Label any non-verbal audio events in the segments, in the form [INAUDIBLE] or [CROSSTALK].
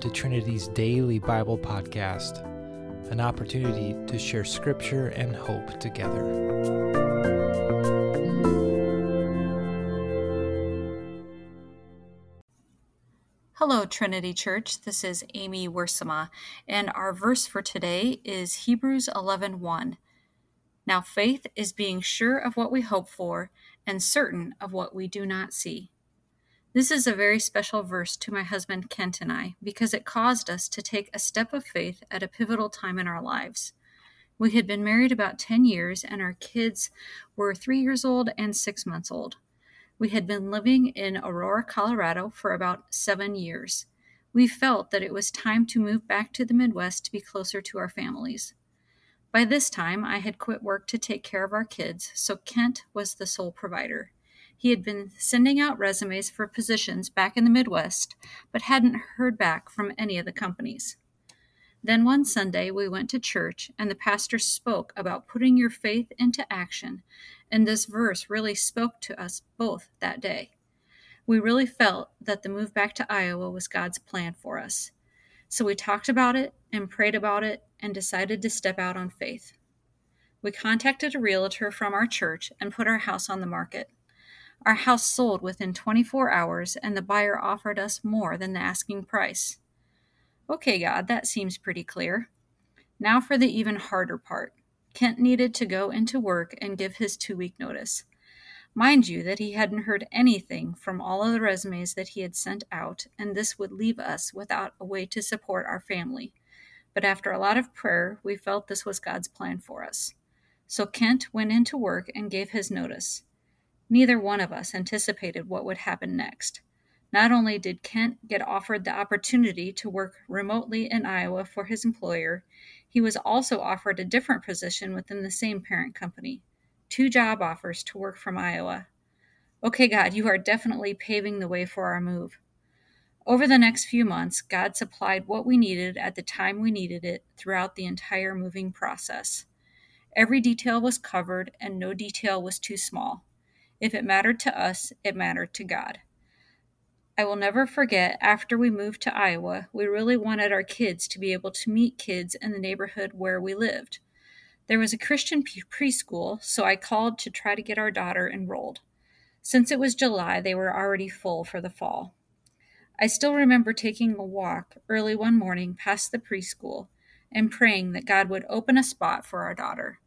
to Trinity's daily Bible podcast, an opportunity to share scripture and hope together. Hello, Trinity Church. This is Amy Wursama, and our verse for today is Hebrews 11:1. Now faith is being sure of what we hope for and certain of what we do not see. This is a very special verse to my husband Kent and I because it caused us to take a step of faith at a pivotal time in our lives. We had been married about 10 years and our kids were three years old and six months old. We had been living in Aurora, Colorado for about seven years. We felt that it was time to move back to the Midwest to be closer to our families. By this time, I had quit work to take care of our kids, so Kent was the sole provider. He had been sending out resumes for positions back in the Midwest, but hadn't heard back from any of the companies. Then one Sunday we went to church, and the pastor spoke about putting your faith into action, and this verse really spoke to us both that day. We really felt that the move back to Iowa was God's plan for us. So we talked about it and prayed about it and decided to step out on faith. We contacted a realtor from our church and put our house on the market. Our house sold within 24 hours, and the buyer offered us more than the asking price. Okay, God, that seems pretty clear. Now for the even harder part. Kent needed to go into work and give his two week notice. Mind you, that he hadn't heard anything from all of the resumes that he had sent out, and this would leave us without a way to support our family. But after a lot of prayer, we felt this was God's plan for us. So Kent went into work and gave his notice. Neither one of us anticipated what would happen next. Not only did Kent get offered the opportunity to work remotely in Iowa for his employer, he was also offered a different position within the same parent company two job offers to work from Iowa. Okay, God, you are definitely paving the way for our move. Over the next few months, God supplied what we needed at the time we needed it throughout the entire moving process. Every detail was covered, and no detail was too small. If it mattered to us, it mattered to God. I will never forget, after we moved to Iowa, we really wanted our kids to be able to meet kids in the neighborhood where we lived. There was a Christian preschool, so I called to try to get our daughter enrolled. Since it was July, they were already full for the fall. I still remember taking a walk early one morning past the preschool and praying that God would open a spot for our daughter.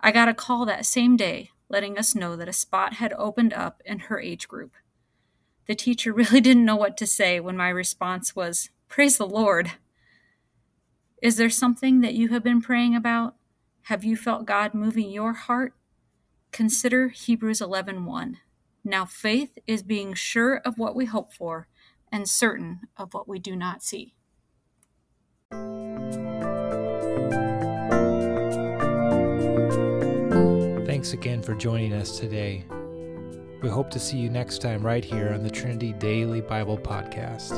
I got a call that same day letting us know that a spot had opened up in her age group. The teacher [LAUGHS] really didn't know what to say when my response was, Praise the Lord. Is there something that you have been praying about? Have you felt God moving your heart? Consider Hebrews 11:1. Now faith is being sure of what we hope for and certain of what we do not see. Thanks again for joining us today. We hope to see you next time right here on the Trinity Daily Bible Podcast.